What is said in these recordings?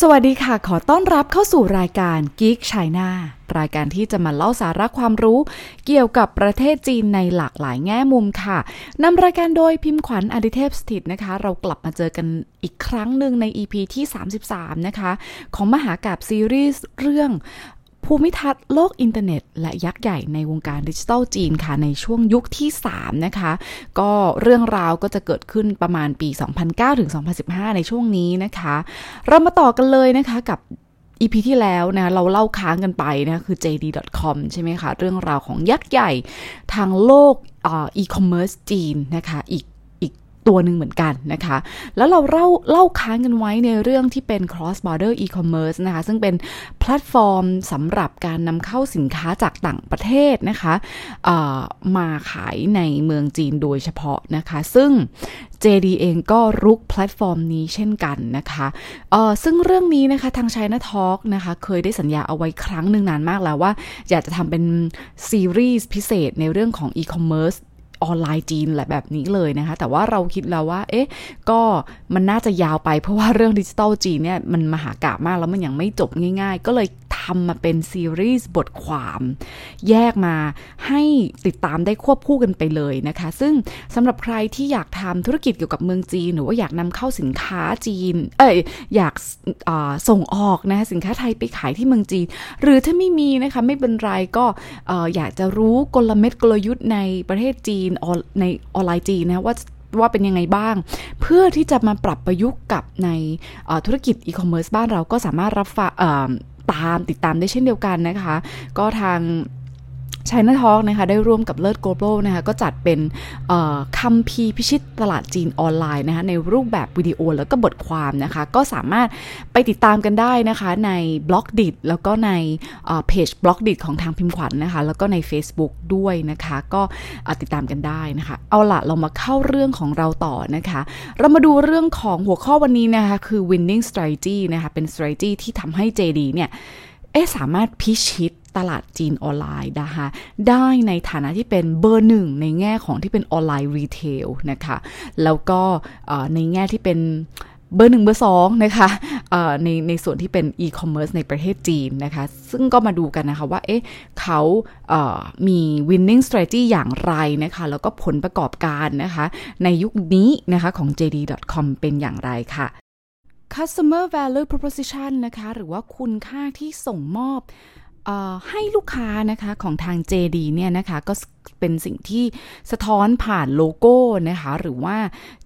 สวัสดีค่ะ ขอต้อนรับเข้าสู่รายการ Geek China รายการที่จะมาเล่าสาระความรู้ เกี่ยวกับประเทศจีนในหลากหลายแง่มุมค่ะนำรายการโดยพิมพ์ขวัญอดิเทพสถิตนะคะ เรากลับมาเจอกันอีกครั้งหนึ่งใน EP ที่ 33 นะคะ ของมหากาพย์ซีรีส์เรื่อง ภูมิทัศน์โลกอินเทอร์เน็ต และยักษ์ใหญ่ในวงการดิจิทัลจีนค่ะ ในช่วงยุคที่ 3 นะคะ ก็เรื่องราวก็จะเกิดขึ้นประมาณปี 2009ถึง2015 ในช่วงนี้นะคะ เรามาต่อกันเลยนะคะกับ EP ที่แล้วนะเราเล่าค้างกันไปนะคือ JD.com ใช่ไหมคะ เรื่องราวของยักษ์ใหญ่ทางโลกอีคอมเมิร์ซจีนนะคะ อีก ตัวหนึ่งเหมือนกันนะคะ แล้วเราเล่าเล่าค้างกันไว้ในเรื่องที่เป็น cross border e-commerce นะคะ ซึ่งเป็นแพลตฟอร์มสำหรับการนำเข้าสินค้าจากต่างประเทศนะคะมาขายในเมืองจีนโดยเฉพาะนะคะ ซึ่ง JD เองก็รุกแพลตฟอร์มนี้เช่นกันนะคะซึ่งเรื่องนี้นะคะทาง China Talk นะคะเคยได้สัญญาเอาไว้ครั้งหนึ่งนานมากแล้วว่า อยากจะทำเป็นซีรีส์พิเศษในเรื่องของ e-commerce ออนไลน์จีนแหละแบบนี้เลยนะคะ แต่ว่าเราคิดแล้วว่า เอ๊ะ ก็มันน่าจะยาวไปเพราะว่าเรื่องดิจิตอลจีนเนี่ยมันมหากาบมากแล้วมันยังไม่จบง่าย ๆ ก็เลยทำมาเป็นซีรีส์บทความแยกมาให้ติดตามได้ควบคู่กันไปเลยนะคะ ซึ่งสำหรับใครที่อยากทำธุรกิจเกี่ยวกับเมืองจีน หรือว่าอยากนำเข้าสินค้าจีน เอ้ยอยากส่งออกนะคะสินค้าไทยไปขายที่เมืองจีน หรือถ้าไม่มีนะคะไม่เป็นไรก็อยากจะรู้กลเม็ดกลยุทธ์ในประเทศจีนในออนไลน์จีนนะว่าว่าเป็นยังไงบ้าง เพื่อที่จะมาปรับประยุกต์กับในธุรกิจอีคอมเมิร์ซบ้านเราก็สามารถรับฟังตามติดตามได้เช่นเดียวกันนะคะ ก็ทาง ชัยนาทอกนะคะได้ร่วมกับเลิศโกลบอลนะคะก็จัดเป็นคัมภีร์พิชิตตลาดจีนออนไลน์นะคะในรูปแบบวิดีโอแล้วก็บทความนะคะก็สามารถไปติดตามกันได้นะคะใน Blockdit แล้วก็ในเพจ Blockdit ของทางพิมพ์ขวัญนะคะแล้วก็ใน Facebook ด้วยนะคะก็ติดตามกันได้นะคะเอาละเรามาเข้าเรื่องของเราต่อนะคะเรามาดูเรื่องของหัวข้อวันนี้นะคะคือ winning strategy นะคะเป็น strategy ที่ทำให้ JD เนี่ยเอ๊สามารถพิชิต ตลาดจีนออนไลน์นะคะได้ในฐานะที่เป็นเบอร์หนึ่งในแง่ของที่เป็น online retail นะคะแล้วก็ในแง่ที่เป็นเบอร์หนึ่งเบอร์สองนะคะในในส่วนที่เป็นอีคอมเมิร์ซในประเทศจีนนะคะ ซึ่งก็มาดูกันนะคะว่า เอ๊ะเขามี winning strategy อย่างไรนะคะ แล้วก็ผลประกอบการนะคะ ในยุคนี้นะคะของ JD.com เป็นอย่างไรค่ะ customer value proposition นะคะ หรือว่าคุณค่าที่ส่งมอบ ให้ลูกค้านะคะของทาง JD เนี่ยนะคะก็เป็นสิ่งที่สะท้อนผ่านโลโก้นะคะหรือว่า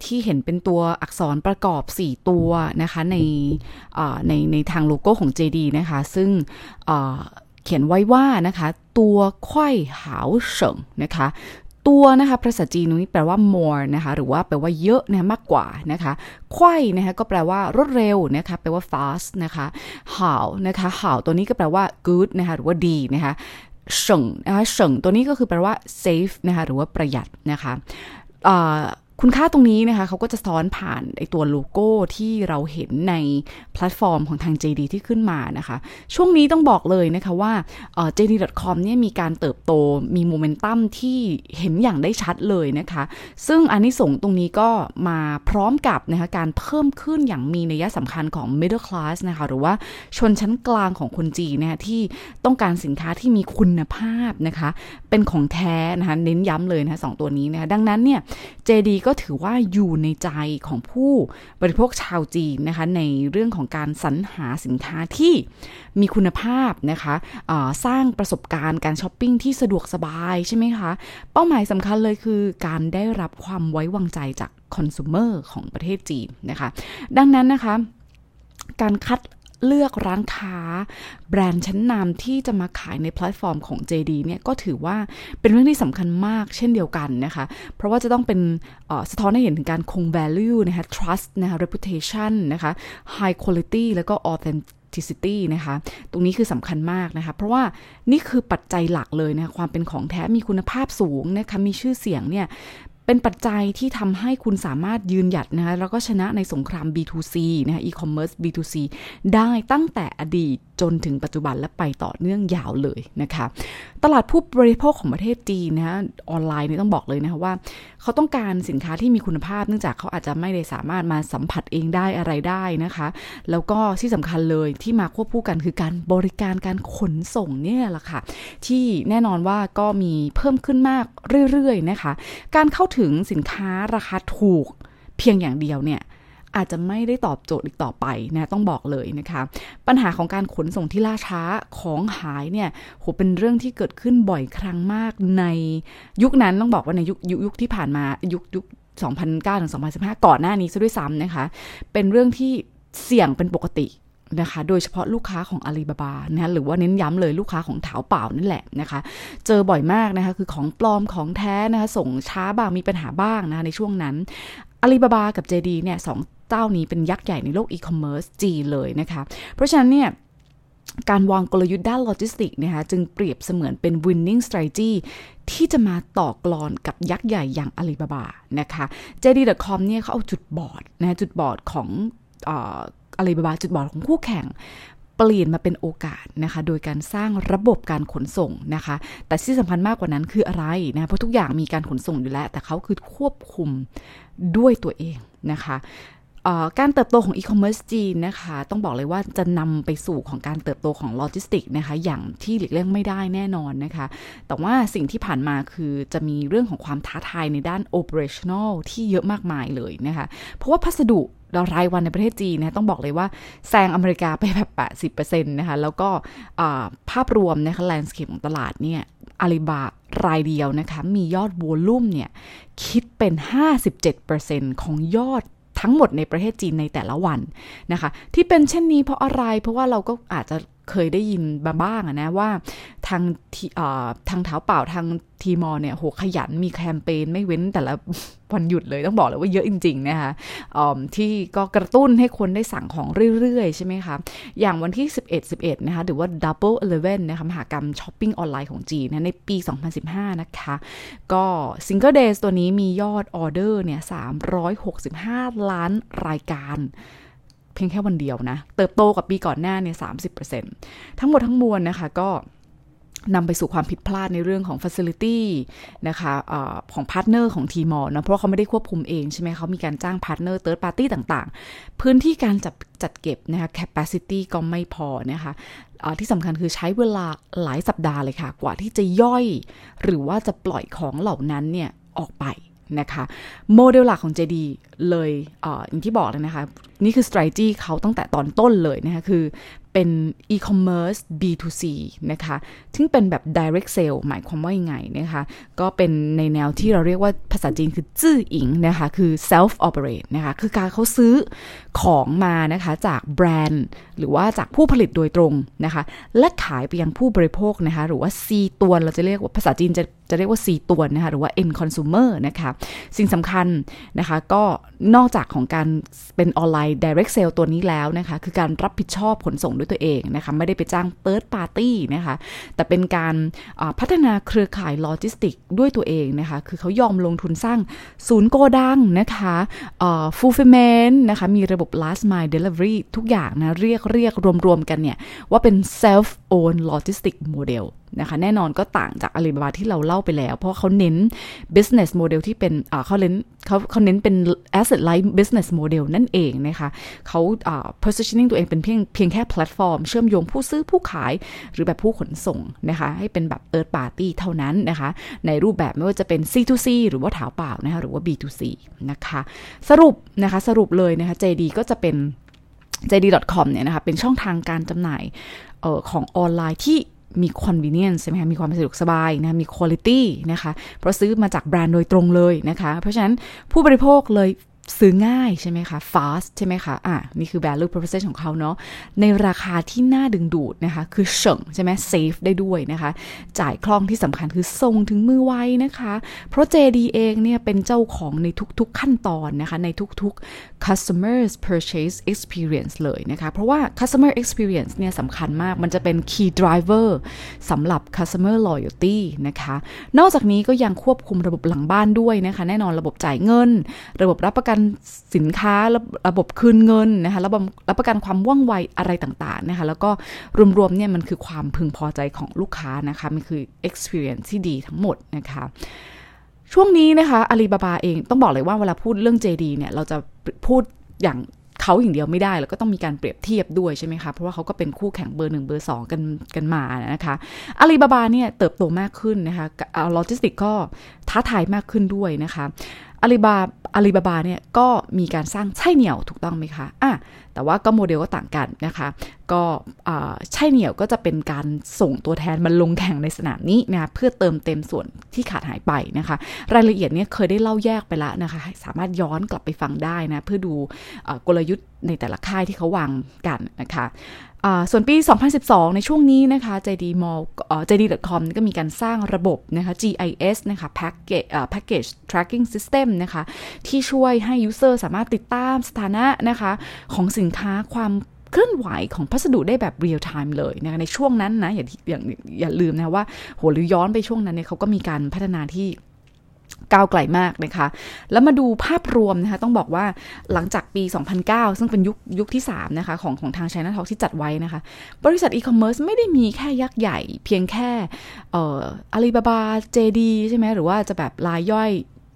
ที่เห็นเป็นตัวอักษรประกอบ 4 ตัวนะคะในในในทางโลโก้ของ JD นะคะซึ่งเขียนไว้ว่านะคะตัวไข่หาวเฉิงนะคะ ตัวนะคะภาษาจีนนี้แปลว่า more นะคะหรือว่าแปลว่าเยอะนะมากกว่านะคะไข่นะคะก็แปลว่ารวดเร็วนะคะแปลว่า fast นะคะ好 นะคะ 好 ตัวนี้ก็แปลว่า good นะคะหรือว่าดีนะคะ省 นะคะ 省 ตัวนี้ก็คือแปลว่า save นะคะหรือว่าประหยัดนะคะ คุณค่าตรงนี้นะคะเขาก็จะสะท้อนผ่านไอตัวโลโก้ที่เราเห็นในแพลตฟอร์มของทาง JD ที่ขึ้นมานะคะ ช่วงนี้ต้องบอกเลยนะคะว่า JD.com เนี่ยมีการเติบโตมีโมเมนตัมที่เห็นอย่างได้ชัดเลยนะคะ ซึ่งอันนี้ส่งตรงนี้ก็มาพร้อมกับนะคะการเพิ่มขึ้นอย่างมีนัยสำคัญของ middle class นะคะ หรือว่าชนชั้นกลางของคนจีนนะะที่ต้องการสินค้าที่มีคุณภาพนะคะ เป็นของแท้นะคะเน้นย้ำเลยนะคะสองตัวนี้นะคะดังนั้นเนี่ย JD ก็ถือว่าอยู่ในใจของผู้บริโภคชาวจีนนะคะ ในเรื่องของการสรรหาสินค้าที่มีคุณภาพนะคะสร้างประสบการณ์การช้อปปิ้งที่สะดวกสบายใช่ไหมคะ เป้าหมายสำคัญเลยคือการได้รับความไว้วางใจจากคอน sumer ของประเทศจีนนะคะ ดังนั้นนะคะการคัด เลือกร้านค้า แบรนด์ชั้นนำที่จะมาขายในแพลตฟอร์มของ JD เนี่ยก็ถือว่าเป็นเรื่องที่สำคัญมากเช่นเดียวกันนะคะ เพราะว่าจะต้องเป็นสะท้อนให้เห็นถึงการคง value นะคะ trust นะคะ reputation นะคะ high quality แล้วก็ authenticity นะคะ ตรงนี้คือสำคัญมากนะคะ เพราะว่านี่คือปัจจัยหลักเลยนะคะ ความเป็นของแท้ มีคุณภาพสูงนะคะ มีชื่อเสียงเนี่ย เป็นปัจจัยที่ทำให้คุณสามารถยืนหยัดนะคะแล้วก็ชนะในสงคราม B2C นะคะ e-commerce B2C ได้ตั้งแต่อดีตจนถึงปัจจุบันและไปต่อเนื่องยาวเลยนะคะ ตลาดผู้บริโภคของประเทศจีนนะะออนไลน์นี่ต้องบอกเลยนะคะว่า เขาต้องการสินค้าที่มีคุณภาพ เนื่องจากเขาอาจจะไม่ได้สามารถมาสัมผัสเองได้อะไรได้นะคะ แล้วก็ที่สำคัญเลยที่มาควบคู่กันคือการบริการการขนส่งเนี่ยแหละค่ะ ที่แน่นอนว่าก็มีเพิ่มขึ้นมากเรื่อยๆนะคะ การเข้าถึงสินค้าราคาถูกเพียงอย่างเดียวเนี่ย อาจจะไม่ได้ตอบโจทย์อีกต่อไปนะต้องบอกเลยนะคะ ปัญหาของการขนส่งที่ล่าช้าของหายเนี่ยโหเป็นเรื่องที่เกิดขึ้นบ่อยครั้งมากในยุคนั้นต้องบอกว่าในยุคยุคที่ผ่านมายุคยุค2009ถึง2015 ก่อนหน้านี้ซะด้วยซ้ำนะคะ เป็นเรื่องที่เสี่ยงเป็นปกตินะคะ โดยเฉพาะลูกค้าของอาลีบาบานะคะหรือว่าเน้นย้ำเลยลูกค้าของเถาเป่านั่นแหละนะคะ เจอบ่อยมากนะคะ คือของปลอมของแท้นะคะ ส่งช้าบ้างมีปัญหาบ้างนะคะในช่วงนั้น อาลีบาบากับ JD เนี่ยสองเจ้านี้เป็นยักษ์ใหญ่ในโลกอีคอมเมิร์ซจีนเลยนะคะ เพราะฉะนั้นเนี่ยการวางกลยุทธ์ด้านโลจิสติกนะคะจึงเปรียบเสมือนเป็น winning strategy ที่จะมาต่อกลอนกับยักษ์ใหญ่อย่างอาลีบาบานะคะ JD.com เนี่ยเขาเอาจุดบอดนะจุดบอดของอาลีบาบาจุดบอดของคู่แข่ง เปลี่ยนมาเป็นโอกาสนะคะ โดยการสร้างระบบการขนส่งนะคะ แต่ที่สำคัญมากกว่านั้นคืออะไรนะเพราะทุกอย่างมีการขนส่งอยู่แล้ว แต่เขาคือควบคุมด้วยตัวเองนะคะ การเติบโตของอีคอมเมิร์ซจีนนะคะ ต้องบอกเลยว่าจะนำไปสู่ของการเติบโตของโลจิสติกนะคะ อย่างที่หลีกเลี่ยงไม่ได้แน่นอนนะคะ แต่ว่าสิ่งที่ผ่านมาคือจะมีเรื่องของความท้าทายในด้าน operational ที่เยอะมากมายเลยนะคะ เพราะว่าพัสดุรายวันในประเทศจีนนะต้องบอกเลยว่าแซงอเมริกาไปแบบ 80%นะคะ แล้วก็ภาพรวมนะคะแลนด์สเคปของตลาดเนี่ยอาลีบารายเดียวนะคะ มียอดโวลุ่มเนี่ย คิดเป็น 57%ของยอด ทั้งหมดในประเทศจีนในแต่ละวันนะคะ ที่เป็นเช่นนี้เพราะอะไร เพราะว่าเราก็อาจจะ เคยได้ยินมาบ้างนะว่าทางทางเท้าเปล่าทางทีมอเนี่ยโหขยันมีแคมเปญไม่เว้นแต่ละวันหยุดเลยต้องบอกเลยว่าเยอะจริง ๆ นะคะที่ก็กระตุ้นให้คนได้สั่งของเรื่อยๆ ใช่ไหมคะ อย่างวันที่ 11 11 นะคะหรือว่า Double Eleven นะคะมหากรรมช้อปปิ้งออนไลน์ของจีนนะในปี 2015 นะคะ ก็ Single Days ตัวนี้มียอดออเดอร์เนี่ย 365 ล้านรายการ เพียงแค่วันเดียวนะ เติบโตกับปีก่อนหน้าเนี่ยสาทั้งหมดทั้งมวลนะคะก็นำไปสู่ความผิดพลาดในเรื่องของ Facility นะคะของ partner ของ Tmall นะเพราะเขาไม่ได้ควบคุมเองใช่ไหมเขามีการจ้าง partner third party ต่างๆ พื้นที่การจัดจัดเก็บนะคะ capacity ก็ไม่พอนะคะที่สำคัญคือใช้เวลาหลายสัปดาห์เลยค่ะ กว่าที่จะย่อย หรือว่าจะปล่อยของเหล่านั้นเนี่ยออกไปนะคะโมเดลหลักของ JD เลยออย่างที่บอกเลยนะคะนี่คือ strategy เขาตั้งแต่ตอนต้นเลยนะคะ คือเป็น e-commerce B2C นะคะ ซึ่งเป็นแบบ direct sale หมายความว่ายังไงนะคะ ก็เป็นในแนวที่เราเรียกว่าภาษาจีนคือจื้ออิงนะคะ คือ self operate นะคะ คือการเขาซื้อของมานะคะ จากแบรนด์ หรือว่าจากผู้ผลิตโดยตรงนะคะ และขายไปยังผู้บริโภคนะคะ หรือว่า C ตัวเราจะเรียกว่าภาษาจีนจะจะเรียกว่า C ตัวนะคะ หรือว่า end consumer นะคะ สิ่งสำคัญนะคะ ก็นอกจากของการเป็นออนไลน์ direct sale ตัวนี้แล้วนะคะ คือการรับผิดชอบขนส่งด้วยตัวเองนะคะ ไม่ได้ไปจ้าง third party นะคะ แต่เป็นการพัฒนาเครือข่ายโลจิสติกด้วยตัวเองนะคะ คือเขายอมลงทุนสร้างศูนย์โกดังนะคะ fulfillment นะคะ มีระบบ last mile delivery ทุกอย่างนะ เรียกเรียกรวมๆกันเนี่ย ว่าเป็น self own logistic model นะคะ แน่นอนก็ต่างจากอาลีบาบาที่เราเล่าไปแล้ว เพราะเขาเน้น business model ที่เป็นเขาเน้นเขาเขาเน้นเป็น asset light business model นั่นเองนะคะเขา positioning ตัวเองเป็นเพียงเพียงแค่แพลตฟอร์ม เชื่อมโยงผู้ซื้อผู้ขายหรือแบบผู้ขนส่งนะคะ ให้เป็นแบบ third party เท่านั้นนะคะ ในรูปแบบไม่ว่าจะเป็น C2C หรือว่าถาวเปล่านะคะหรือว่า B2C นะคะ สรุปนะคะสรุปเลยนะคะ JD ก็จะเป็น JD.com เนี่ยนะคะเป็นช่องทางการจำหน่ายออของออนไลน์ที่ มี convenience ใช่ไหมคะมีความสะดวกสบายนะมี quality นะคะเพราะซื้อมาจากแบรนด์โดยตรงเลยนะคะ เพราะฉะนั้นผู้บริโภคเลย ซื้อง่ายใช่ไหมคะ fast ใช่ไหมคะ อะ นี่คือ value proposition ของเขาเนาะ ในราคาที่น่าดึงดูดนะคะ คือเฉิงใช่ไหม safe ได้ด้วยนะคะ จ่ายคล่องที่สำคัญคือส่งถึงมือไวนะคะ เพราะ JD เองเนี่ยเป็นเจ้าของในทุกๆขั้นตอนนะคะ ในทุกๆ customers purchase experience เลยนะคะ เพราะว่า customer experience เนี่ยสำคัญมาก มันจะเป็น key driver สำหรับ customer loyalty นะคะ นอกจากนี้ก็ยังควบคุมระบบหลังบ้านด้วยนะคะ แน่นอนระบบจ่ายเงิน ระบบรับประกันสินค้าระระบบคืนเงินนะคะระบบรับประกันความว่องไวอะไรต่างๆนะคะแล้วก็รวมๆเนี่ยมันคือความพึงพอใจของลูกค้านะคะมันคือ experience ที่ดีทั้งหมดนะคะช่วงนี้นะคะอาลีบาบาเองต้องบอกเลยว่าเวลาพูดเรื่อง JD เนี่ยเราจะพูดอย่างเขาอย่างเดียวไม่ได้ แล้วก็ต้องมีการเปรียบเทียบด้วยใช่ไหมคะ เพราะว่าเขาก็เป็นคู่แข่งเบอร์หนึ่งเบอร์สองกันกันมานะคะอาลีบาบาเนี่ยเติบโตมากขึ้นนะคะโลจิสติกก็ท้าทายมากขึ้นด้วยนะคะ อาลีบาอาลีบาบาเนี่ยก็มีการสร้างไช่เหนี่ยวถูกต้องไหมคะอะแต่ว่าก็โมเดลก็ต่างกันนะคะ ก็ใช่เหนียวก็จะเป็นการส่งตัวแทนมาลงแข่งในสนามนี้นะะเพื่อเติมเต็มส่วนที่ขาดหายไปนะคะ รายละเอียดเนี่ยเคยได้เล่าแยกไปแล้วนะคะ สามารถย้อนกลับไปฟังได้นะ เพื่อดูกลยุทธ์ในแต่ละค่ายที่เขาวางกันนะคะ ส่วนปี 2012 ในช่วงนี้นะคะ JD Mall JD.com ก็มีการสร้างระบบนะคะ GIS นะคะ Package Package Tracking System นะคะ ที่ช่วยให้ user สามารถติดตามสถานะนะคะ ของสินค้าความเคลื่อนไหวของพัสดุได้แบบ real-time เลยนะคะในช่วงนั้นนะอย่าอย่าอย่าลืมนะว่าโหหรือย้อนไปช่วงนั้นเนี่ยเขาก็มีการพัฒนาที่ ก้าวไกลมากนะคะ แล้วมาดูภาพรวมนะคะ ต้องบอกว่าหลังจากปี 2009 ซึ่งเป็นยุคยุคที่ 3 นะคะ ของของทางไชน่าท็อปที่จัดไว้นะคะ บริษัทอีคอมเมิร์ซไม่ได้มีแค่ยักษ์ใหญ่ เพียงแค่อาลีบาบา JD ใช่ไหมหรือว่าจะแบบรายย่อย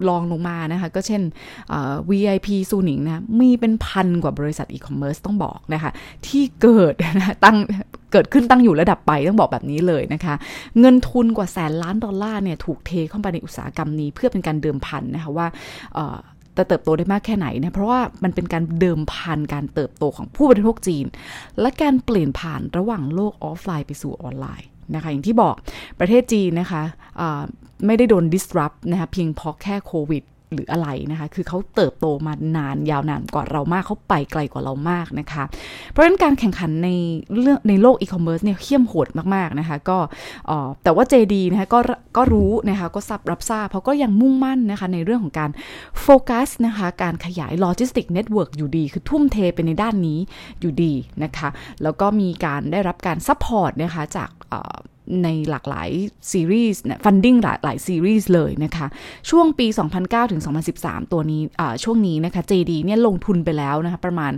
ลองลงมานะคะ ก็เช่น VIP ซูนิงนะมีเป็นพันกว่าบริษัทอีคอมเมิร์ซต้องบอกนะคะ ที่เกิดนะตั้งเกิดขึ้นตั้งอยู่ระดับไปต้องบอกแบบนี้เลยนะคะ เงินทุนกว่าแสนล้านดอลลาร์เนี่ยถูกเทเข้าไปในอุตสาหกรรมนี้เพื่อเป็นการเดิมพันนะคะว่าจะเติบโตได้มากแค่ไหนเนี่ยเพราะว่ามันเป็นการเดิมพันการเติบโตของผู้บริโภคจีน และการเปลี่ยนผ่านระหว่างโลกออฟไลน์ไปสู่ออนไลน์ นะคะ อย่างที่บอกประเทศจีนนะคะไม่ได้โดน disrupt นะคะเพียงเพราะแค่โควิด หรืออะไรนะคะ คือเขาเติบโตมานานยาวนานกว่าเรามากเขาไปไกลกว่าเรามากนะคะ เพราะฉะนั้นการแข่งขันในเรื่องในโลกอีคอมเมิร์ซเนี่ยเข้มโหดมากๆนะคะ ก็แต่ว่า JD นะคะก็ก็รู้นะคะก็ทราบรับทราบเขาก็ยังมุ่งมั่นนะคะในเรื่องของการโฟกัสนะคะการขยาย logistic network อยู่ดี คือทุ่มเทไปในด้านนี้อยู่ดีนะคะ แล้วก็มีการได้รับการซัพพอร์ตนะคะจาก ในหลากหลายซีรีส์เนี่ย funding หลายหลายซีรีส์เลยนะคะ ช่วงปี 2009 ถึง 2013 ตัวนี้ช่วงนี้นะคะ JD เนี่ยลงทุนไปแล้วนะคะประมาณ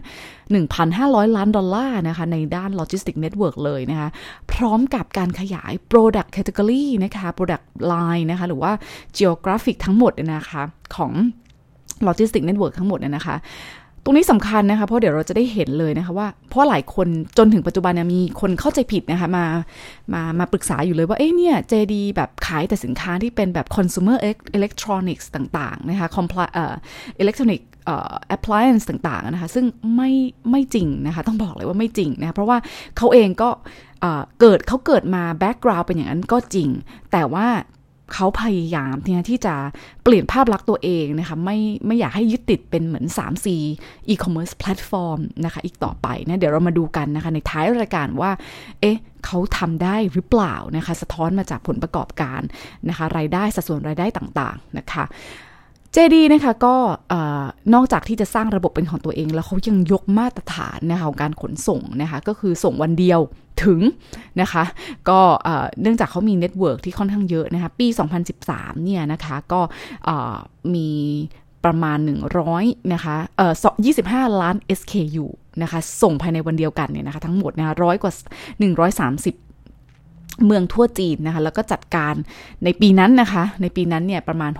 1,500 ล้านดอลลาร์นะคะในด้าน Logistic Network เลยนะคะ พร้อมกับการขยาย Product Category นะคะ Product Line นะคะ หรือว่า Geographic ทั้งหมดนะคะ ของ Logistic Network ทั้งหมดนะคะ ตรงนี้สำคัญนะคะ เพราะเดี๋ยวเราจะได้เห็นเลยนะคะว่า เพราะหลายคนจนถึงปัจจุบันเนี่ยมีคนเข้าใจผิดนะคะมามามาปรึกษาอยู่เลยว่า เอ๊ะเนี่ยเจดีแบบขายแต่สินค้าที่เป็นแบบ consumer electronics ต่างๆ นะคะ compli เอ่อ electronic เอ่อ appliance ต่างๆ นะคะ ซึ่งไม่ไม่จริงนะคะ ต้องบอกเลยว่าไม่จริงนะคะ เพราะว่าเขาเองก็เกิดเขาเกิดมา background เป็นอย่างนั้นก็จริง แต่ว่า เขาพยายามเนี่ยที่จะเปลี่ยนภาพลักษณ์ตัวเองนะคะไม่ไม่อยากให้ยึดติดเป็นเหมือน 3C e-commerce platform นะคะอีกต่อไปนะเดี๋ยวเรามาดูกันนะคะในท้ายรายการว่า เอ๊ะเขาทำได้หรือเปล่านะคะ สะท้อนมาจากผลประกอบการนะคะรายได้สัดส่วนรายได้ต่างๆนะคะ JD นะคะก็นอกจากที่จะสร้างระบบเป็นของตัวเอง แล้วเขายังยกมาตรฐานนะคะของการขนส่งนะคะก็คือส่งวันเดียวถึงนะคะก็เนื่องจากเขามี network ที่ค่อนข้างเยอะนะคะปี 2013 เนี่ยนะคะก็มีประมาณ 100นะคะเอ่อ25 ล้าน SKU นะคะ ส่งภายในวันเดียวกันเนี่ยนะคะ ทั้งหมดนะคะร้อยกว่า 130 เมืองทั่วจีนนะคะ แล้วก็จัดการในปีนั้นนะคะ ในปีนั้นเนี่ยประมาณ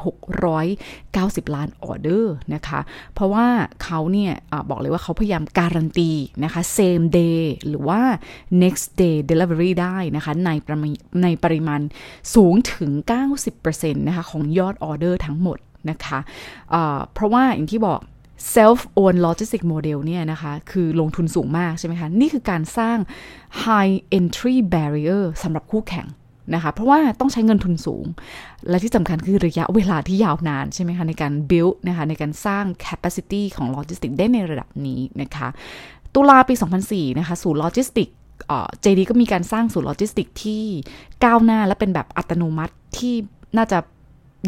690 ล้านออเดอร์นะคะ เพราะว่าเขาเนี่ยอบอกเลยว่าเขาพยายามการันตีนะคะ same day หรือว่า next day delivery ได้นะคะในประมาณในปริมาณสูงถึง 90%นะคะของยอดออเดอร์ทั้งหมดนะคะะเพราะว่าอย่างที่บอก self own logistic model เนี่ยนะคะ คือลงทุนสูงมากใช่ไหมคะ นี่คือการสร้าง high entry barrier สำหรับคู่แข่งนะคะ เพราะว่าต้องใช้เงินทุนสูง และที่สำคัญคือระยะเวลาที่ยาวนานใช่ไหมคะ ในการ build นะคะ ในการสร้าง capacity ของโลจิสติกได้ในระดับนี้นะคะ ตุลาปี 2004 นะคะศูนย์โลจิสติกเจดีก็มีการสร้างศูนย์โลจิสติกที่ก้าวหน้าและเป็นแบบอัตโนมัติที่น่าจะ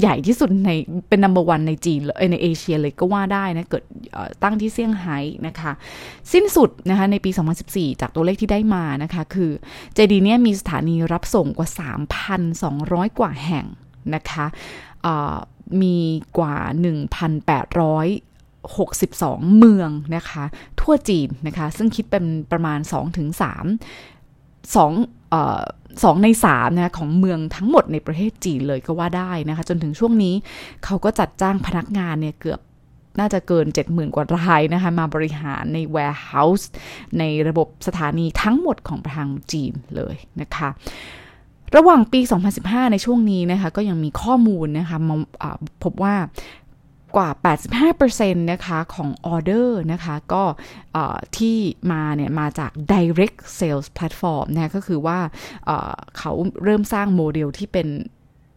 ใหญ่ที่สุดในเป็น number one ในจีนในเอเชียเลยก็ว่าได้นะ เกิดตั้งที่เซี่ยงไฮ้นะคะ สิ้นสุดนะคะในปี 2014 จากตัวเลขที่ได้มานะคะ คือเจดีเนี่ยมีสถานีรับส่งกว่า 3,200 กว่าแห่งนะคะมีกว่า 1,800 62 เมืองนะคะ ทั่วจีนนะคะ ซึ่งคิดเป็นประมาณ 2-3 2เอ่อสองในสามนะของเมืองทั้งหมดในประเทศจีนเลยก็ว่าได้นะคะ จนถึงช่วงนี้เขาก็จัดจ้างพนักงานเนี่ยเกือบน่าจะเกิน 70,000 กว่ารายนะคะ มาบริหารใน warehouse ในระบบสถานีทั้งหมดของทางจีนเลยนะคะ ระหว่างปี 2015 ในช่วงนี้นะคะ ก็ยังมีข้อมูลนะคะพบว่า กว่า 85%นะคะของออเดอร์นะคะก็ที่มาเนี่ยมาจาก direct sales platform นะก็คือว่าเขาเริ่มสร้างโมเดลที่เป็น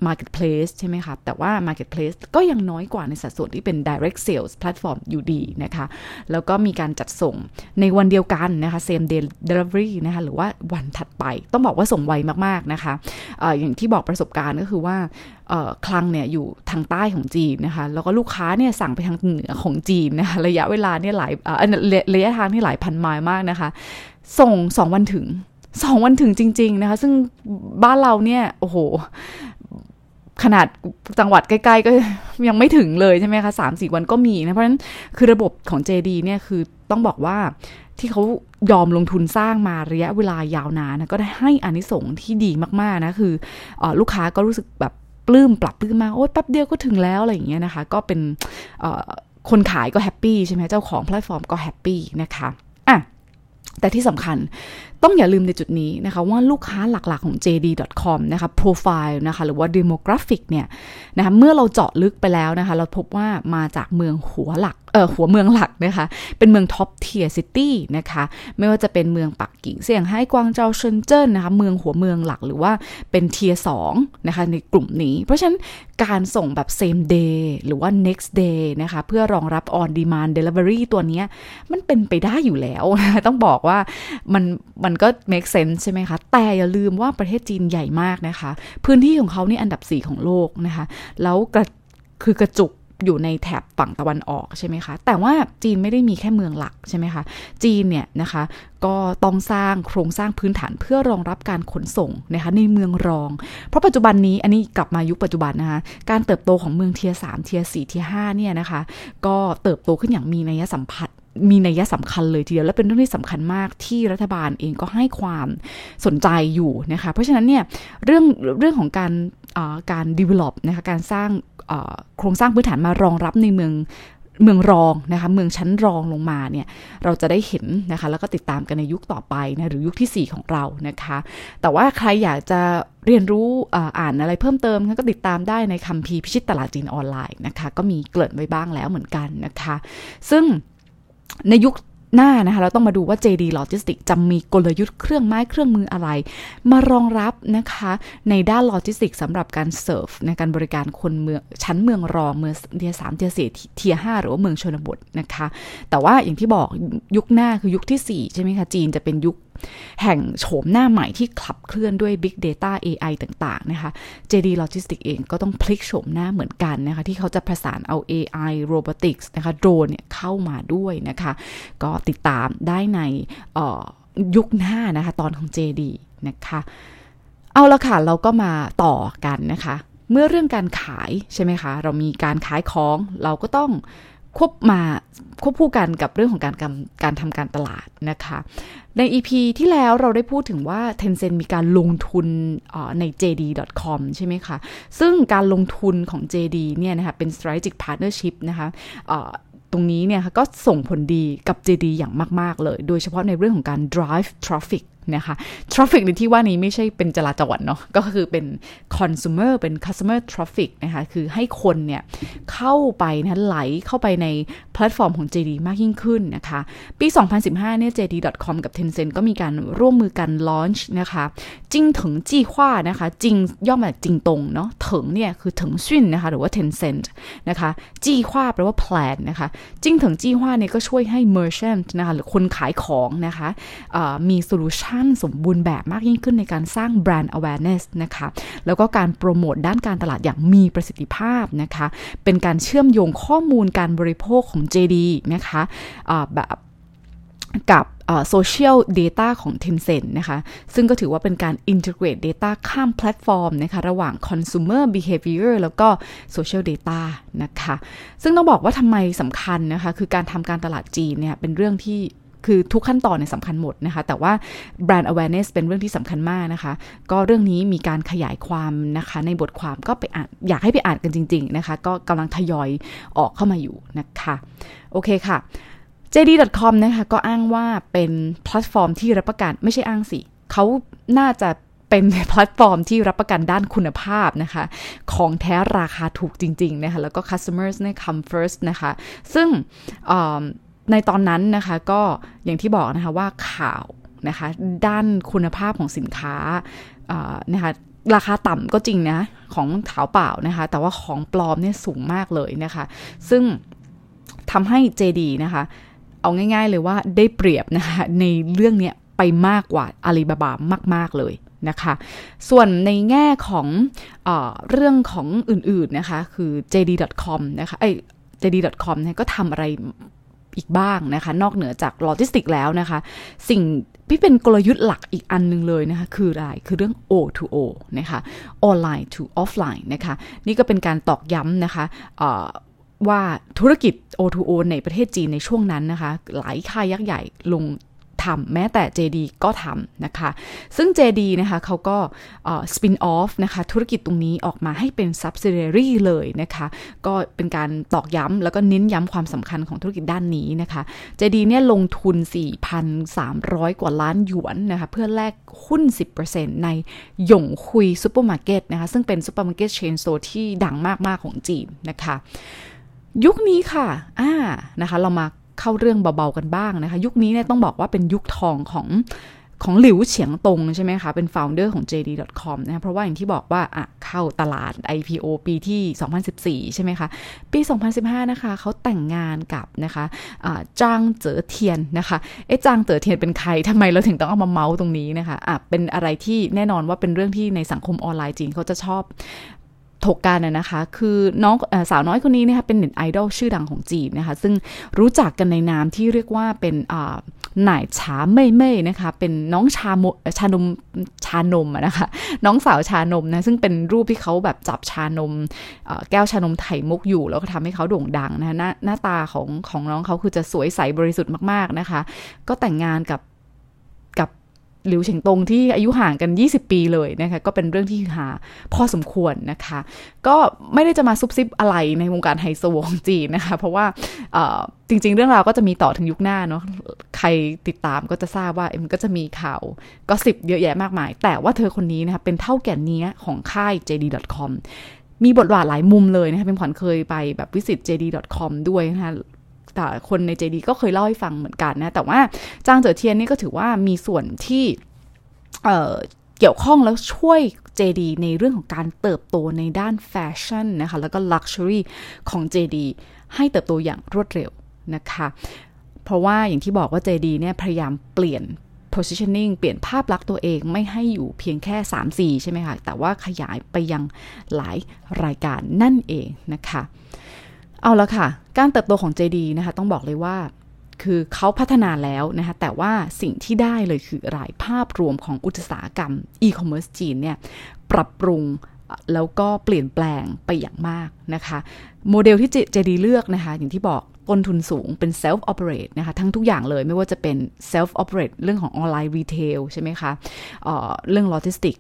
Marketplace ใช่ไหมคะแต่ว่า Marketplace ก็ยังน้อยกว่าในสัดส่วนที่เป็น Direct Sales Platform อยู่ดีนะคะ แล้วก็มีการจัดส่งในวันเดียวกันนะคะ Same Day Delivery นะคะ หรือว่าวันถัดไป ต้องบอกว่าส่งไวมากๆนะคะออย่างที่บอกประสบการณ์ก็คือว่าคลังเนี่ยอยู่ทางใต้ของจีนนะคะ แล้วก็ลูกค้าเนี่ยสั่งไปทางเหนือของจีนนะคะ ระยะเวลาเนี่ยหลายระยะทางที่หลายพันไมล์มากนะคะ ส่งสองวันถึงสองวันถึงจริง ๆ นะคะ ซึ่งบ้านเราเนี่ย โอ้โห ขนาดจังหวัดใกล้ ๆ ก็ยังไม่ถึงเลยใช่ไหมคะสามสี่วันก็มีนะ เพราะฉะนั้นคือระบบของ JD เนี่ยคือต้องบอกว่าที่เขายอมลงทุนสร้างมาระยะเวลายาวนานนะก็ได้ให้อานิสงส์ที่ดีมาก ๆ นะ คืออลูกค้าก็รู้สึกแบบปลื้มปรับปลื้มมากโอ้ยแป๊บเดียวก็ถึงแล้วอะไรอย่างเงี้ยนะคะ ก็เป็นคนขายก็แฮปปี้ใช่ไหมเจ้าของแพลตฟอร์มก็แฮปปี้นะคะอะแต่ที่สำคัญต้องอย่าลืมในจุดนี้นะคะว่าลูกค้าหลักๆของ JD.com นะคะโปรไฟล์นะคะหรือว่า demographic เนี่ยนะคะเมื่อเราเจาะลึกไปแล้วนะคะ เราพบว่ามาจากเมืองหัวหลักเออหัวเมืองหลักนะคะ เป็นเมือง top tier city นะคะ ไม่ว่าจะเป็นเมืองปักกิ่งเซี่ยงไฮ้กวางเจาเซินเจิ้นนะคะ เมืองหัวเมืองหลักหรือว่าเป็น tier สองนะคะในกลุ่มนี้ เพราะฉะนั้นการส่งแบบ same day หรือว่า next day นะคะ เพื่อรองรับ on demand delivery ตัวนี้มันเป็นไปได้อยู่แล้ว ต้องบอกว่ามันมันก็ make sense ใช่ไหมคะ แต่อย่าลืมว่าประเทศจีนใหญ่มากนะคะ พื้นที่ของเขานี่อันดับ 4 ของโลกนะคะ แล้วกระคือกระจุกอยู่ในแถบฝั่งตะวันออกใช่ไหมคะ แต่ว่าจีนไม่ได้มีแค่เมืองหลักใช่ไหมคะ จีนเนี่ยนะคะก็ต้องสร้างโครงสร้างพื้นฐานเพื่อรองรับการขนส่งนะคะในเมืองรอง เพราะปัจจุบันนี้อันนี้กลับมายุคปัจจุบันนะคะการเติบโตของเมืองเทียสามเทียสี่เทียห้าเนี่ยนะคะ ก็เติบโตขึ้นอย่างมีนัยสัมพัทธ์ มีนัยสำคัญเลยทีเดียวและเป็นเรื่องที่สำคัญมากที่รัฐบาลเองก็ให้ความสนใจอยู่นะคะเพราะฉะนั้นเนี่ยเรื่องเรื่องของการการ develop นะคะการสร้างโครงสร้างพื้นฐานมารองรับในเมืองเมืองรองนะคะเมืองชั้นรองลงมาเนี่ยเราจะได้เห็นนะคะแล้วก็ติดตามกันในยุคต่อไปนะหรือยุคที่ 4 ของเรานะคะ แต่ว่าใครอยากจะเรียนรู้อ่านอะไรเพิ่มเติมก็ติดตามได้ในคัมภีร์พิชิตตลาดจีนออนไลน์นะคะก็มีเกริ่นไว้บ้างแล้วเหมือนกันนะคะ ซึ่ง ในยุคหน้านะคะเราต้องมาดูว่า JD Logistics จะมีกลยุทธ์เครื่องไม้เครื่องมืออะไร มารองรับนะคะในด้านโลจิสติกสำหรับการเสิร์ฟในการบริการคนเมืองชั้นเมืองรองเมืองเทียสามเทียสี่เทียห้าหรือว่าเมืองชนบทนะคะ แต่ว่าอย่างที่บอกยุคหน้าคือยุคที่ 4 ใช่ไหมคะ จีนจะเป็นยุค แห่งโฉมหน้าใหม่ที่ขับเคลื่อนด้วย Big Data AI ต่างๆนะคะ JD Logistics เองก็ต้องพลิกโฉมหน้าเหมือนกันนะคะ ที่เขาจะประสานเอา AI Robotics นะคะโดรนเนี่ยเข้ามาด้วยนะคะ ก็ติดตามได้ในยุคหน้านะคะ ตอนของ JD นะคะ เอาละค่ะ เราก็มาต่อกันนะคะ เมื่อเรื่องการขายใช่ไหมคะ เรามีการขายของเราก็ต้อง ควบมาควบคู่กันกับเรื่องของการการทำการตลาดนะคะ ใน EP ที่แล้วเราได้พูดถึงว่า Tencent มีการลงทุนใน JD.com ใช่ไหมคะ ซึ่งการลงทุนของ JD เนี่ยนะคะเป็น strategic partnership นะคะตรงนี้เนี่ยก็ส่งผลดีกับ JD อย่างมาก ๆ เลย โดยเฉพาะในเรื่องของการ drive traffic นะคะ traffic ในที่ว่านี้ไม่ใช่เป็นจราจรเนาะก็คือเป็น consumer เป็น customer traffic นะคะคือให้คนเนี่ยเข้าไปนะไหลเข้าไปในแพลตฟอร์มของ JD มากยิ่งขึ้นนะคะ ปี 2015 เนี่ย JD.com กับ Tencent ก็มีการร่วมมือกัน launch นะคะจิงถึงจีฮวานะคะจิงย่อมาจากจิงตงเนาะถึงเนี่ยคือถึงชินนะคะหรือว่า Tencent นะคะ计划 แปลว่า plan นะคะ京腾计划 เนี่ยก็ช่วยให้ merchant นะคะหรือคนขายของนะคะมีโซลูชันสมบูรณ์แบบมากยิ่งขึ้นในการสร้าง brand awareness นะคะ แล้วก็การโปรโมทด้านการตลาดอย่างมีประสิทธิภาพนะคะ เป็นการเชื่อมโยงข้อมูลการบริโภคของ JD นะคะแบบกับ social data ของ Tencent นะคะ ซึ่งก็ถือว่าเป็นการ integrate data ข้ามแพลตฟอร์มนะคะ ระหว่าง consumer behavior แล้วก็ social data นะคะ ซึ่งต้องบอกว่าทำไมสำคัญนะคะ คือการทำการตลาดจีนเนี่ย เป็นเรื่องที่ คือทุกขั้นตอนเนี่ยสำคัญหมดนะคะ แต่ว่า brand awareness เป็นเรื่องที่สำคัญมากนะคะ ก็เรื่องนี้มีการขยายความนะคะ ในบทความก็ไปอ่านอยากให้ไปอ่านกันจริง ๆนะคะ ก็กำลังทยอยออกเข้ามาอยู่นะคะ โอเคค่ะ JD.com นะคะก็อ้างว่าเป็นแพลตฟอร์มที่รับประกันไม่ใช่อ้างสิเขาน่าจะเป็นแพลตฟอร์มที่รับประกันด้านคุณภาพนะคะ ของแท้ราคาถูกจริง ๆ นะคะ แล้วก็ customers เนี่ย come first นะคะ ซึ่ง ในตอนนั้นนะคะก็อย่างที่บอกนะคะว่าข่าวนะคะด้านคุณภาพของสินค้านะคะราคาต่ำก็จริงนะของถาเปล่านะคะ แต่ว่าของปลอมเนี่ยสูงมากเลยนะคะ ซึ่งทำให้ JD นะคะ เอาง่าย ๆเลยว่าได้เปรียบนะคะในเรื่องเนี้ยไปมากกว่าอาลีบาบามาก ๆเลยนะคะ ส่วนในแง่ของเอเรื่องของอื่นๆนะคะ คือ JD.com นะคะไอ JD.com เนี่ยก็ทำอะไร อีกบ้างนะคะ นอกเหนือจากโลจิสติกแล้วนะคะ สิ่งที่เป็นกลยุทธ์หลักอีกอันนึงเลยนะคะ คืออะไรคือเรื่อง O2O นะคะ online to offline นะคะ นี่ก็เป็นการตอกย้ำนะคะว่าธุรกิจ O2O ในประเทศจีนในช่วงนั้นนะคะ หลายค่ายยักษ์ใหญ่ลง ทำแม้แต่ JD ก็ทำนะคะ ซึ่ง JD นะคะเขาก็ spin off นะคะธุรกิจตรงนี้ออกมาให้เป็น subsidiary เลยนะคะ ก็เป็นการตอกย้ำแล้วก็เน้นย้ำความสำคัญของธุรกิจด้านนี้นะคะ JD เนี่ยลงทุน 4,300 กว่าล้านหยวนนะคะเพื่อแลกหุ้น 10%ในหยงฮุยซูเปอร์มาร์เก็ตนะคะซึ่งเป็นซูเปอร์มาร์เก็ต chain store ที่ดังมาก ๆ ของจีนนะคะ ยุคนี้ค่ะอ่านะคะเรามา เข้าเรื่องเบาๆกันบ้างนะคะ ยุคนี้เนี่ยต้องบอกว่าเป็นยุคทองของของหลิวเฉียงตงใช่ไหมคะ เป็น founder ของ JD.com นะเพราะว่าอย่างที่บอกว่าอะเข้าตลาด IPO ปีที่ 2014 ใช่ไหมคะ ปี 2015 นะคะ เขาแต่งงานกับนะคะะจางเจ๋อเทียนนะคะ เอ๊ะจางเจ๋อเทียนเป็นใครทำไมเราถึงต้องเอามาเมาส์ตรงนี้นะคะอะเป็นอะไรที่แน่นอนว่าเป็นเรื่องที่ในสังคมออนไลน์จีนเขาจะชอบ ถกกันนะคะ คือน้องสาวน้อยคนนี้นะคะเป็นเน็ตไอดอลชื่อดังของจีนนะคะ ซึ่งรู้จักกันในนามที่เรียกว่าเป็นหน่ายชาเม่เม่นะคะ เป็นน้องชามชานมชานมนะคะ น้องสาวชานมนะซึ่งเป็นรูปที่เขาแบบจับชานมแก้วชานมไถ่มุกอยู่ แล้วก็ทำให้เขาโด่งดังนะหน้าหน้าตาของของน้องเขาคือจะสวยใสบริสุทธิ์มากๆนะคะ ก็แต่งงานกับ หลิวเฉิงตงที่อายุห่างกัน 20 ปีเลยนะคะก็เป็นเรื่องที่หาพอสมควรนะคะ ก็ไม่ได้จะมาซุบซิบอะไรในวงการไฮโซของจีนนะคะ เพราะว่าจริง ๆ เรื่องราวก็จะมีต่อถึงยุคหน้าเนาะใครติดตามก็จะทราบว่ามันก็จะมีข่าวก็สิบเยอะแยะมากมาย แต่ว่าเธอคนนี้นะคะเป็นเท่าแก่นี้ของค่าย JD.com มีบทบาทหลายมุมเลยนะคะเป็นขวัญเคยไปแบบวิสิต JD.com ด้วยนะคะ แต่คนใน JD ก็เคยเล่าให้ฟังเหมือนกันนะ แต่ว่าจางเจ๋อเทียนนี่ก็ถือว่ามีส่วนที่เเกี่ยวข้องแล้วช่วย JD ในเรื่องของการเติบโตในด้านแฟชั่นนะคะ แล้วก็ Luxury ของ JD ให้เติบโตอย่างรวดเร็วนะคะ เพราะว่าอย่างที่บอกว่า JD เนี่ยพยายามเปลี่ยน positioning เปลี่ยนภาพลักษณ์ตัวเองไม่ให้อยู่เพียงแค่ 3-4 ใช่ไหมคะ แต่ว่าขยายไปยังหลายรายการนั่นเองนะคะ เอาละค่ะ การเติบโตของ JD นะคะ ต้องบอกเลยว่า คือเขาพัฒนาแล้วนะคะ แต่ว่าสิ่งที่ได้เลยคือรายภาพรวมของอุตสาหกรรมอีคอมเมิร์ซจีนเนี่ย ปรับปรุงแล้วก็เปลี่ยนแปลงไปอย่างมากนะคะ โมเดลที่เจดีเลือกนะคะ อย่างที่บอก ต้นทุนสูงเป็น self operate นะคะ ทั้งทุกอย่างเลยไม่ว่าจะเป็น self operate เรื่องของ online retail ใช่ไหมคะเรื่องโลจิสติก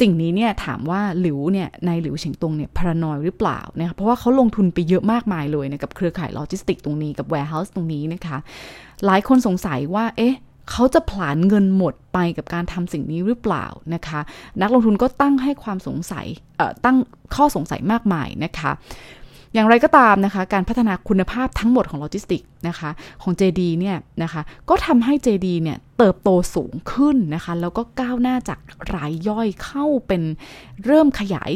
สิ่งนี้เนี่ยถามว่าหลิวเนี่ยในหลิวเฉิงตงเนี่ย paranoid หรือเปล่านะคะเพราะว่าเขาลงทุนไปเยอะมากมายเลยนะกับเครือข่ายโลจิสติกตรงนี้กับ warehouse ตรงนี้นะคะ หลายคนสงสัยว่าเอ๊ะเขาจะผลาญเงินหมดไปกับการทำสิ่งนี้หรือเปล่านะคะ นักลงทุนก็ตั้งให้ความสงสัยตั้งข้อสงสัยมากมายนะคะ อย่างไรก็ตามนะคะ การพัฒนาคุณภาพทั้งหมดของโลจิสติกนะคะของ JD เนี่ยนะคะก็ทำให้ JD เนี่ยเติบโตสูงขึ้นนะคะแล้วก็ก้าวหน้าจากรายย่อยเข้าเป็นเริ่มขยาย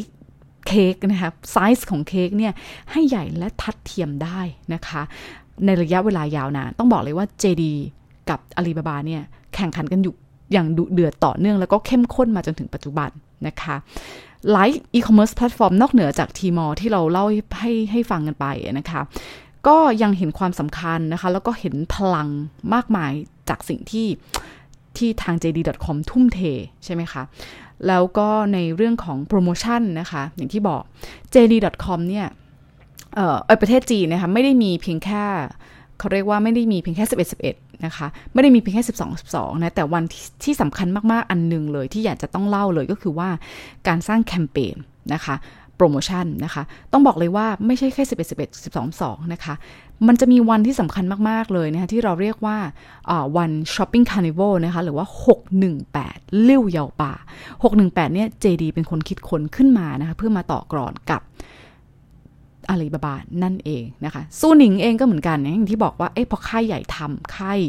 เค้กนะคะไซส์ของเค้กเนี่ยให้ใหญ่และทัดเทียมได้นะคะ ในระยะเวลายาวนานต้องบอกเลยว่า JD กับอาลีบาบาเนี่ยแข่งขันกันอยู่อย่างดุเดือดต่อเนื่องแล้วก็เข้มข้นมาจนถึงปัจจุบันนะคะ หลายอีคอมเมิร์ซแพลตฟอร์มนอกเหนือจากทีมอลล์ที่เราเล่าให้ให้ฟังกันไปนะคะ ก็ยังเห็นความสำคัญนะคะ แล้วก็เห็นพลังมากมายจากสิ่งที่ที่ทาง JD.com ทุ่มเทใช่ไหมคะ แล้วก็ในเรื่องของโปรโมชั่นนะคะ อย่างที่บอก JD.com เนี่ยเออประเทศจีนนะคะ ไม่ได้มีเพียงแค่เขาเรียกว่าไม่ได้มีเพียงแค่ 11 11 นะคะ ไม่ได้มีเพียงแค่ 12 12 นะ แต่วันที่ที่สำคัญมาก ๆ อันหนึ่งเลยที่อยากจะต้องเล่าเลยก็คือว่าการสร้างแคมเปญนะคะโปรโมชั่นนะคะ ต้องบอกเลยว่าไม่ใช่แค่ 11 11 12 2 นะคะ มันจะมีวันที่สำคัญมาก ๆ เลยนะคะที่เราเรียกว่าวันช้อปปิ้งคาร์นิวัลนะคะ หรือว่า 618ลิ้ยวเยาป่า 618 เนี่ย JD เป็นคนคิดค้นขึ้นมานะคะ เพื่อมาต่อกรอนกับ อาลีบาบานั่นเองนะคะซูหนิงเองก็เหมือนกันอย่างที่บอกว่าเอ๊ะพอค่ายใหญ่ทำค่าย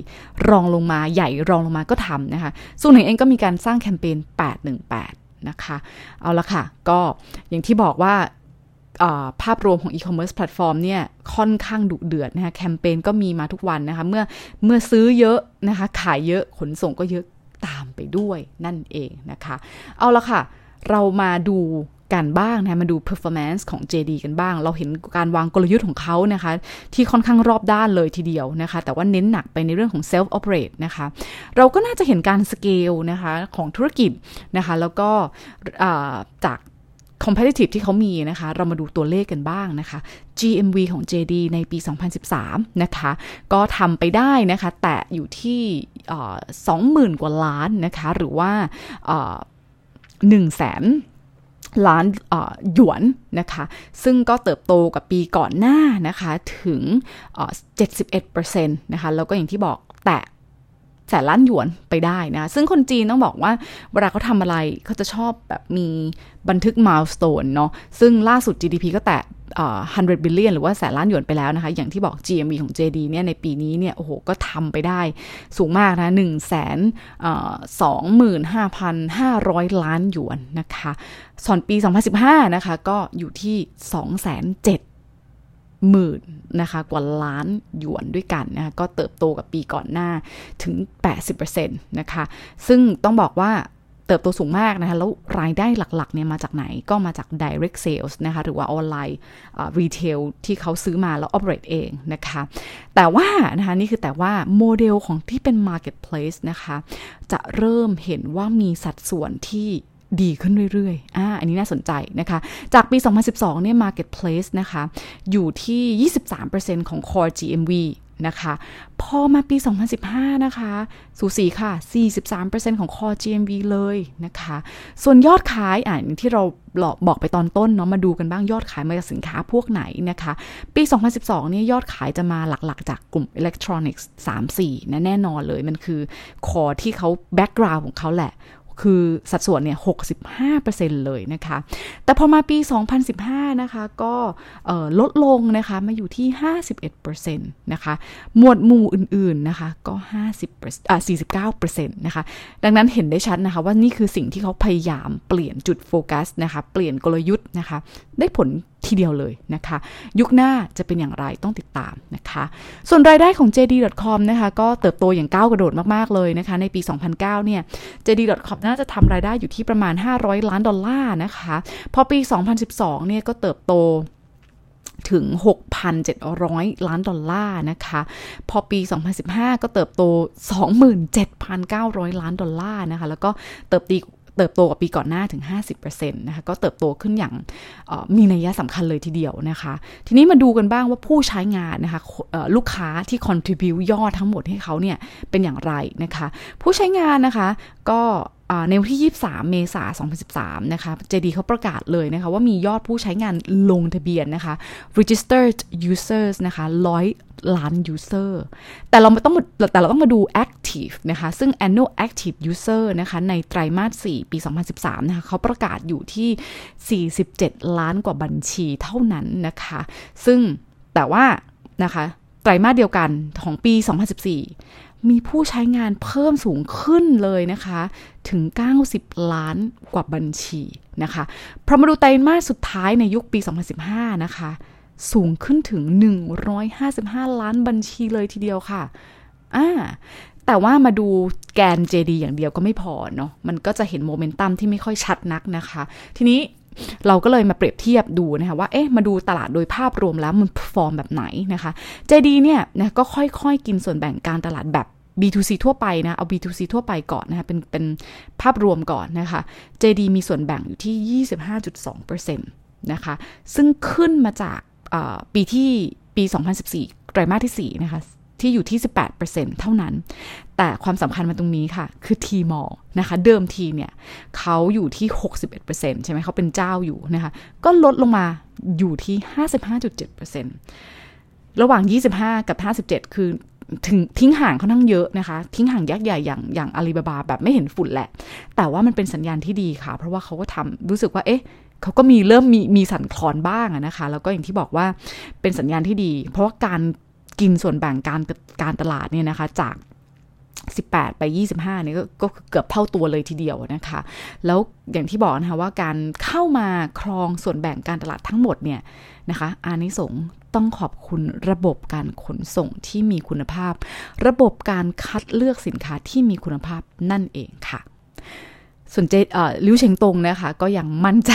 รองลงมาใหญ่รองลงมาก็ทำนะคะซูหนิงเองก็มีการสร้างแคมเปญ 818 นะคะ เอาละค่ะ ก็อย่างที่บอกว่าภาพรวมของอีคอมเมิร์ซแพลตฟอร์มเนี่ยค่อนข้างดุเดือดนะคะแคมเปญก็มีมาทุกวันนะคะเมื่อเมื่อซื้อเยอะนะคะขายเยอะขนส่งก็เยอะตามไปด้วยนั่นเองนะคะ เอาละค่ะ เรามาดู กันบ้างนะมาดู performance ของ JD กันบ้าง เราเห็นการวางกลยุทธ์ของเขานะคะ ที่ค่อนข้างรอบด้านเลยทีเดียวนะคะ แต่ว่าเน้นหนักไปในเรื่องของ self operate นะคะ เราก็น่าจะเห็นการสเกลนะคะของธุรกิจนะคะ แล้วก็จาก competitive ที่เขามีนะคะ เรามาดูตัวเลขกันบ้างนะคะ GMV ของ JD ในปี 2013 นะคะ ก็ทำไปได้นะคะ แตะอยู่ที่สองหมื่นกว่าล้านนะคะ หรือว่าหนึ่งแสน ล้านหยวนนะคะ ซึ่งก็เติบโตกับปีก่อนหน้านะคะถึง 71%นะคะ แล้วก็อย่างที่บอกแตะแสนล้านหยวนไปได้นะ ซึ่งคนจีนต้องบอกว่าเวลาเขาทำอะไรเขาจะชอบแบบมีบันทึกม i l e s t o n e เนาะ ซึ่งล่าสุด GDP ก็แตะ 100 billion หรือว่าแสนล้านหยวนไปแล้วนะคะ อย่างที่บอก GMV ของ JD เนี่ยในปีนี้เนี่ยโอ้โหก็ทำไปได้สูงมากนะ1 2 5 5 0 0 ล้านหยวนนะคะ ส่วนปี 2015 นะคะ ก็อยู่ที่2 7 0 0 0หมื่นนะคะกว่าล้านหยวนด้วยกันนะคะก็เติบโตกับปีก่อนหน้าถึง 80%นะคะ ซึ่งต้องบอกว่า เติบโตสูงมากนะคะแล้วรายได้หลักๆเนี่ยมาจากไหนก็มาจาก direct sales นะคะหรือว่าออนไลน์รีเทลที่เขาซื้อมาแล้ว operate เองนะคะ แต่ว่านะคะนี่คือแต่ว่าโมเดลของที่เป็น marketplace นะคะ จะเริ่มเห็นว่ามีสัดส่วนที่ดีขึ้นเรื่อยๆ อ่า อันนี้น่าสนใจนะคะ จากปี 2012 เนี่ย Marketplace นะคะ อยู่ที่ 23%ของ Core GMV นะคะ พอมาปี 2015 นะคะ สูสีค่ะ 43%ของ Core GMV เลยนะคะ ส่วนยอดขายอ่าที่เราบอกไปตอนต้นเนาะมาดูกันบ้างยอดขายมาจากสินค้าพวกไหนนะคะ ปี 2012 เนี่ยยอดขายจะมาหลักๆ จากกลุ่มอิเล็กทรอนิกส์3-4นะแน่นอนเลยมันคือคอที่เขาแบ็กกราวน์ของเขาแหละ คือสัดส่วนเนี่ย 65%เลยนะคะ แต่พอมาปี 2015 นะคะ ก็ลดลงนะคะ มาอยู่ที่ 51%นะคะ หมวดหมู่อื่นๆนะคะ ก็ 50อ่า49%นะคะ ดังนั้นเห็นได้ชัดนะคะว่านี่คือสิ่งที่เขาพยายามเปลี่ยนจุดโฟกัสนะคะ เปลี่ยนกลยุทธ์นะคะ ได้ผล ทีเดียวเลยนะคะ ยุคหน้าจะเป็นอย่างไรต้องติดตามนะคะ ส่วนรายได้ของ JD.com นะคะก็เติบโตอย่างก้าวกระโดดมากๆเลยนะคะ ในปี 2009 เนี่ย JD.com น่าจะทำรายได้อยู่ที่ประมาณ 500 ล้านดอลลาร์นะคะ พอปี 2012 เนี่ยก็เติบโตถึง 6,700 ล้านดอลลาร์นะคะ พอปี 2015 ก็เติบโต 27,900 ล้านดอลลาร์นะคะ แล้วก็เติบโต เติบโตกว่าปีก่อนหน้าถึง 50%นะคะก็เติบโตขึ้นอย่างมีนัยสำคัญเลยทีเดียวนะคะ ทีนี้มาดูกันบ้างว่าผู้ใช้งานนะคะลูกค้าที่ contribu ยอดทั้งหมดให้เขาเนี่ยเป็นอย่างไรนะคะ ผู้ใช้งานนะคะก็ ในวันที่ 23 เมษายน 2013 นะคะ JD เขาประกาศเลยนะคะ ว่ามียอดผู้ใช้งานลงทะเบียนนะคะ registered users นะคะร้อยล้าน user แต่เราต้องแต่เราต้องมาดู active นะคะ ซึ่ง annual active user นะคะ ในไตรมาส 4 ปี 2013 นะคะเขาประกาศอยู่ที่ 47 ล้านกว่าบัญชีเท่านั้นนะคะ ซึ่งแต่ว่านะคะไตรมาสเดียวกันของปี 2014 มีผู้ใช้งานเพิ่มสูงขึ้นเลยนะคะ ถึง 90 ล้านกว่าบัญชีนะคะพอมาดูไตรมาสสุดท้ายในยุคปี 2015 นะคะ สูงขึ้นถึง 155 ล้านบัญชีเลยทีเดียวค่ะอ่าแต่ว่ามาดูแค่ JD อย่างเดียวก็ไม่พอเนาะ มันก็จะเห็นโมเมนตัมที่ไม่ค่อยชัดนักนะคะ ทีนี้เราก็เลยมาเปรียบเทียบดูนะคะว่า เอ๊ะ มาดูตลาดโดยภาพรวมแล้วมันฟอร์มแบบไหนนะคะ JD เนี่ยนะก็ค่อยๆ กินส่วนแบ่งการตลาดแบบ B2C ทั่วไปนะ เอา B2C ทั่วไปก่อนนะคะเป็นเป็นภาพรวมก่อนนะคะ JD มีส่วนแบ่งอยู่ที่ 25.2%นะคะ ซึ่งขึ้นมาจากปีที่ปี 2014 ไตรมาสที่ 4 นะคะที่อยู่ที่ 18%เท่านั้น แต่ความสำคัญมาตรงนี้ค่ะ คือทีมอลนะคะ เดิมทีเนี่ยเขาอยู่ที่ 61%ใช่ไหมเขาเป็นเจ้าอยู่นะคะ ก็ลดลงมาอยู่ที่ 55.7%ระหว่าง 25 กับ 57 คือ ถึงทิ้งห่างเขานั่งเยอะนะคะ ทิ้งห่างยักษ์ใหญ่อย่างอย่างอาลีบาบาแบบไม่เห็นฝุ่นแหละ แต่ว่ามันเป็นสัญญาณที่ดีค่ะ เพราะว่าเขาก็ทำรู้สึกว่าเอ๊ะเขาก็มีเริ่มมีมีสั่นคลอนบ้างนะคะ แล้วก็อย่างที่บอกว่าเป็นสัญญาณที่ดี เพราะว่าการกินส่วนแบ่งการการตลาดเนี่ยนะคะจาก 18 ไป 25เนี่ยก็เกือบเท่าตัวเลยทีเดียวนะคะ แล้วอย่างที่บอกนะคะว่าการเข้ามาครองส่วนแบ่งการตลาดทั้งหมดเนี่ยนะคะอานิสง ต้องขอบคุณระบบการขนส่งที่มีคุณภาพ ระบบการคัดเลือกสินค้าที่มีคุณภาพนั่นเองค่ะ ส่วนเจลิวเชงตงนะคะ ก็ยังมั่นใจ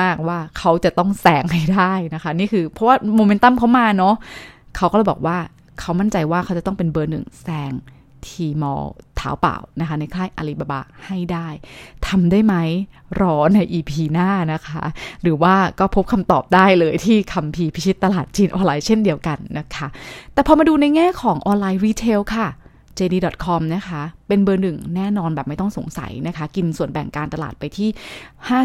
มากๆว่าเขาจะต้องแซงให้ได้นะคะ นี่คือเพราะว่าโมเมนตัมเขามาเนาะเขาก็เลยบอกว่าเขามั่นใจว่าเขาจะต้องเป็นเบอร์หนึ่งแซงTmall Taobao นะคะในค่ายอาลีบาบาให้ได้ทำได้ไหมรอใน EP หน้านะคะ หรือว่าก็พบคำตอบได้เลยที่คัมภีร์พิชิตตลาดจีนออนไลน์เช่นเดียวกันนะคะ แต่พอมาดูในแง่ของ online retail ค่ะ JD.com นะคะ เป็นเบอร์หนึ่งแน่นอนแบบไม่ต้องสงสัยนะคะ กินส่วนแบ่งการตลาดไปที่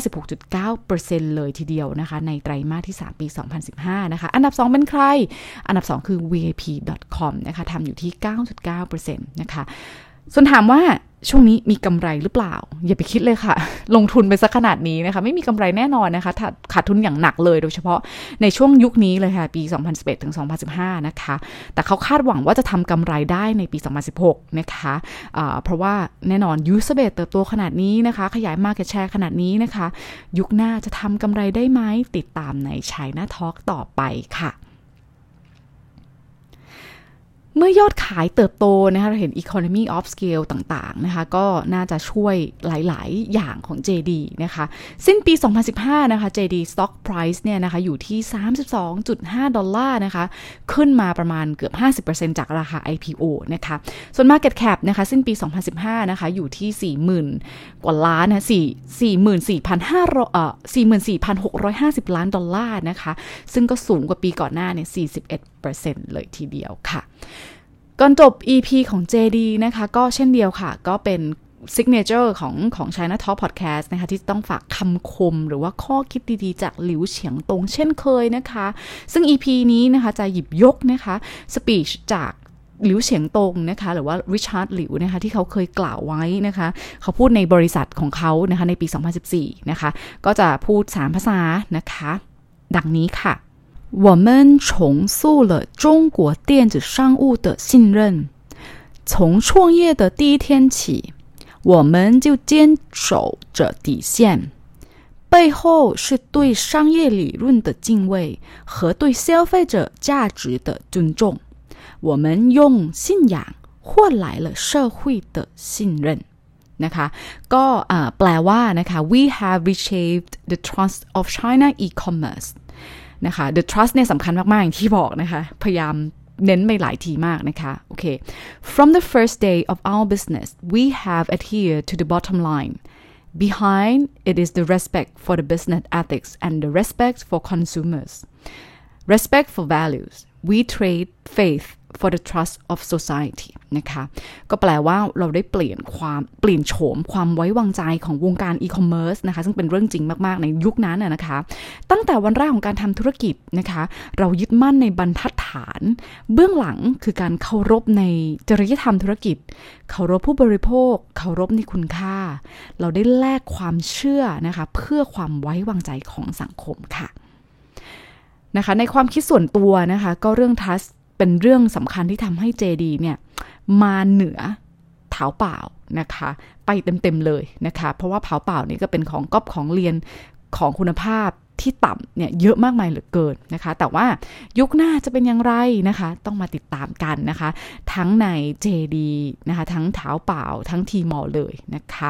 56.9%เลยทีเดียวนะคะ ในไตรมาสที่ 3 ปี 2015 นะคะ อันดับ 2 เป็นใคร อันดับ 2 คือ VIP.com นะคะทำอยู่ที่ 9.9%นะคะ ส่วนถามว่าช่วงนี้มีกำไรหรือเปล่า อย่าไปคิดเลยค่ะ ลงทุนไปสักขนาดนี้นะคะ ไม่มีกำไรแน่นอนนะคะขาดทุนอย่างหนักเลยโดยเฉพาะในช่วงยุคนี้เลยค่ะ ปี 2011ถึง2015 นะคะ แต่เขาคาดหวังว่าจะทำกำไรได้ในปี 2016 นะคะะเพราะว่าแน่นอนยูสเบตเติบโตขนาดนี้นะคะ ขยายมาเก็ตแชร์ขนาดนี้นะคะ ยุคหน้าจะทำกำไรได้ไหมติดตามในชัยนาทอล์กต่อไปค่ะ เมื่อยอดขายเติบโตนะคะเราเห็น economy of scale ต่างๆนะคะก็น่าจะช่วยหลายๆ อย่างของ JD นะคะสิ้นปี 2015 นะคะ JD stock price เนี่ยนะคะอยู่ที่ 32.5 ดอลลาร์นะคะขึ้นมาประมาณเกือบ 50%จากราคา IPO นะคะส่วน market cap นะคะสิ้นปี 2015 นะคะอยู่ที่ 40,000 กว่าล้านนะ44,500เอ่อ44,650 ล้านดอลลาร์นะคะซึ่งก็สูงกว่าปีก่อนหน้าเนี่ย41% เลยทีเดียวค่ะ ก่อนจบ EP ของ JD นะคะ ก็เช่นเดียวค่ะ ก็เป็น signature ของของ China Talk Podcast นะคะ ที่ต้องฝากคำคมหรือว่าข้อคิดดีๆ จากหลิวเฉียงตงเช่นเคยนะคะ ซึ่ง EP นี้นะคะ จะหยิบยกนะคะ speech จากหลิวเฉียงตงนะคะ หรือว่าริชาร์ดหลิวนะคะ ที่เขาเคยกล่าวไว้นะคะ เขาพูดในบริษัทของเขานะคะ ในปี 2014 นะคะ ก็จะพูด 3 ภาษานะคะ ดังนี้ค่ะ 我们重塑了中国电子商务的信任。从创业的第一天起，我们就坚守着底线，背后是对商业理论的敬畏和对消费者价值的尊重。我们用信仰换来了社会的信任。นะคะก็แปลว่านะคะ we have reshaped the trust of China e-commerce นะคะ the trust เนี่ยสำคัญมาก ๆ อย่างที่บอกนะคะ พยายามเน้นไปหลายทีมากนะคะ โอเค from the first day of our business we have adhered to the bottom line behind it is the respect for the business ethics and the respect for consumers respect for values we trade faith for the trust of society นะคะ ก็แปลว่าเราได้เปลี่ยนความเปลี่ยนโฉมความไว้วางใจของวงการอีคอมเมิร์ซนะคะ ซึ่งเป็นเรื่องจริงมาก ๆ ในยุคนั้นนะคะ ตั้งแต่วันแรกของการทำธุรกิจนะคะ เรายึดมั่นในบรรทัดฐาน เบื้องหลังคือการเคารพในจริยธรรมธุรกิจ เคารพผู้บริโภค เคารพในคุณค่า เราได้แลกความเชื่อนะคะ เพื่อความไว้วางใจของสังคมค่ะนะคะในความคิดส่วนตัวนะคะ ก็เรื่อง trust เป็นเรื่องสำคัญที่ทำให้ JD เนี่ยมาเหนือเท้าเปล่านะคะ ไปเต็มๆเลยนะคะ เพราะว่าเผาเปล่านี่ก็เป็นของก๊อปของเรียนของคุณภาพที่ต่ำเนี่ยเยอะมากมายเหลือเกินนะคะ แต่ว่ายุคหน้าจะเป็นอย่างไรนะคะ ต้องมาติดตามกันนะคะ ทั้งใน JD นะคะ ทั้งเท้าเปล่าทั้งทีมอเลยนะคะ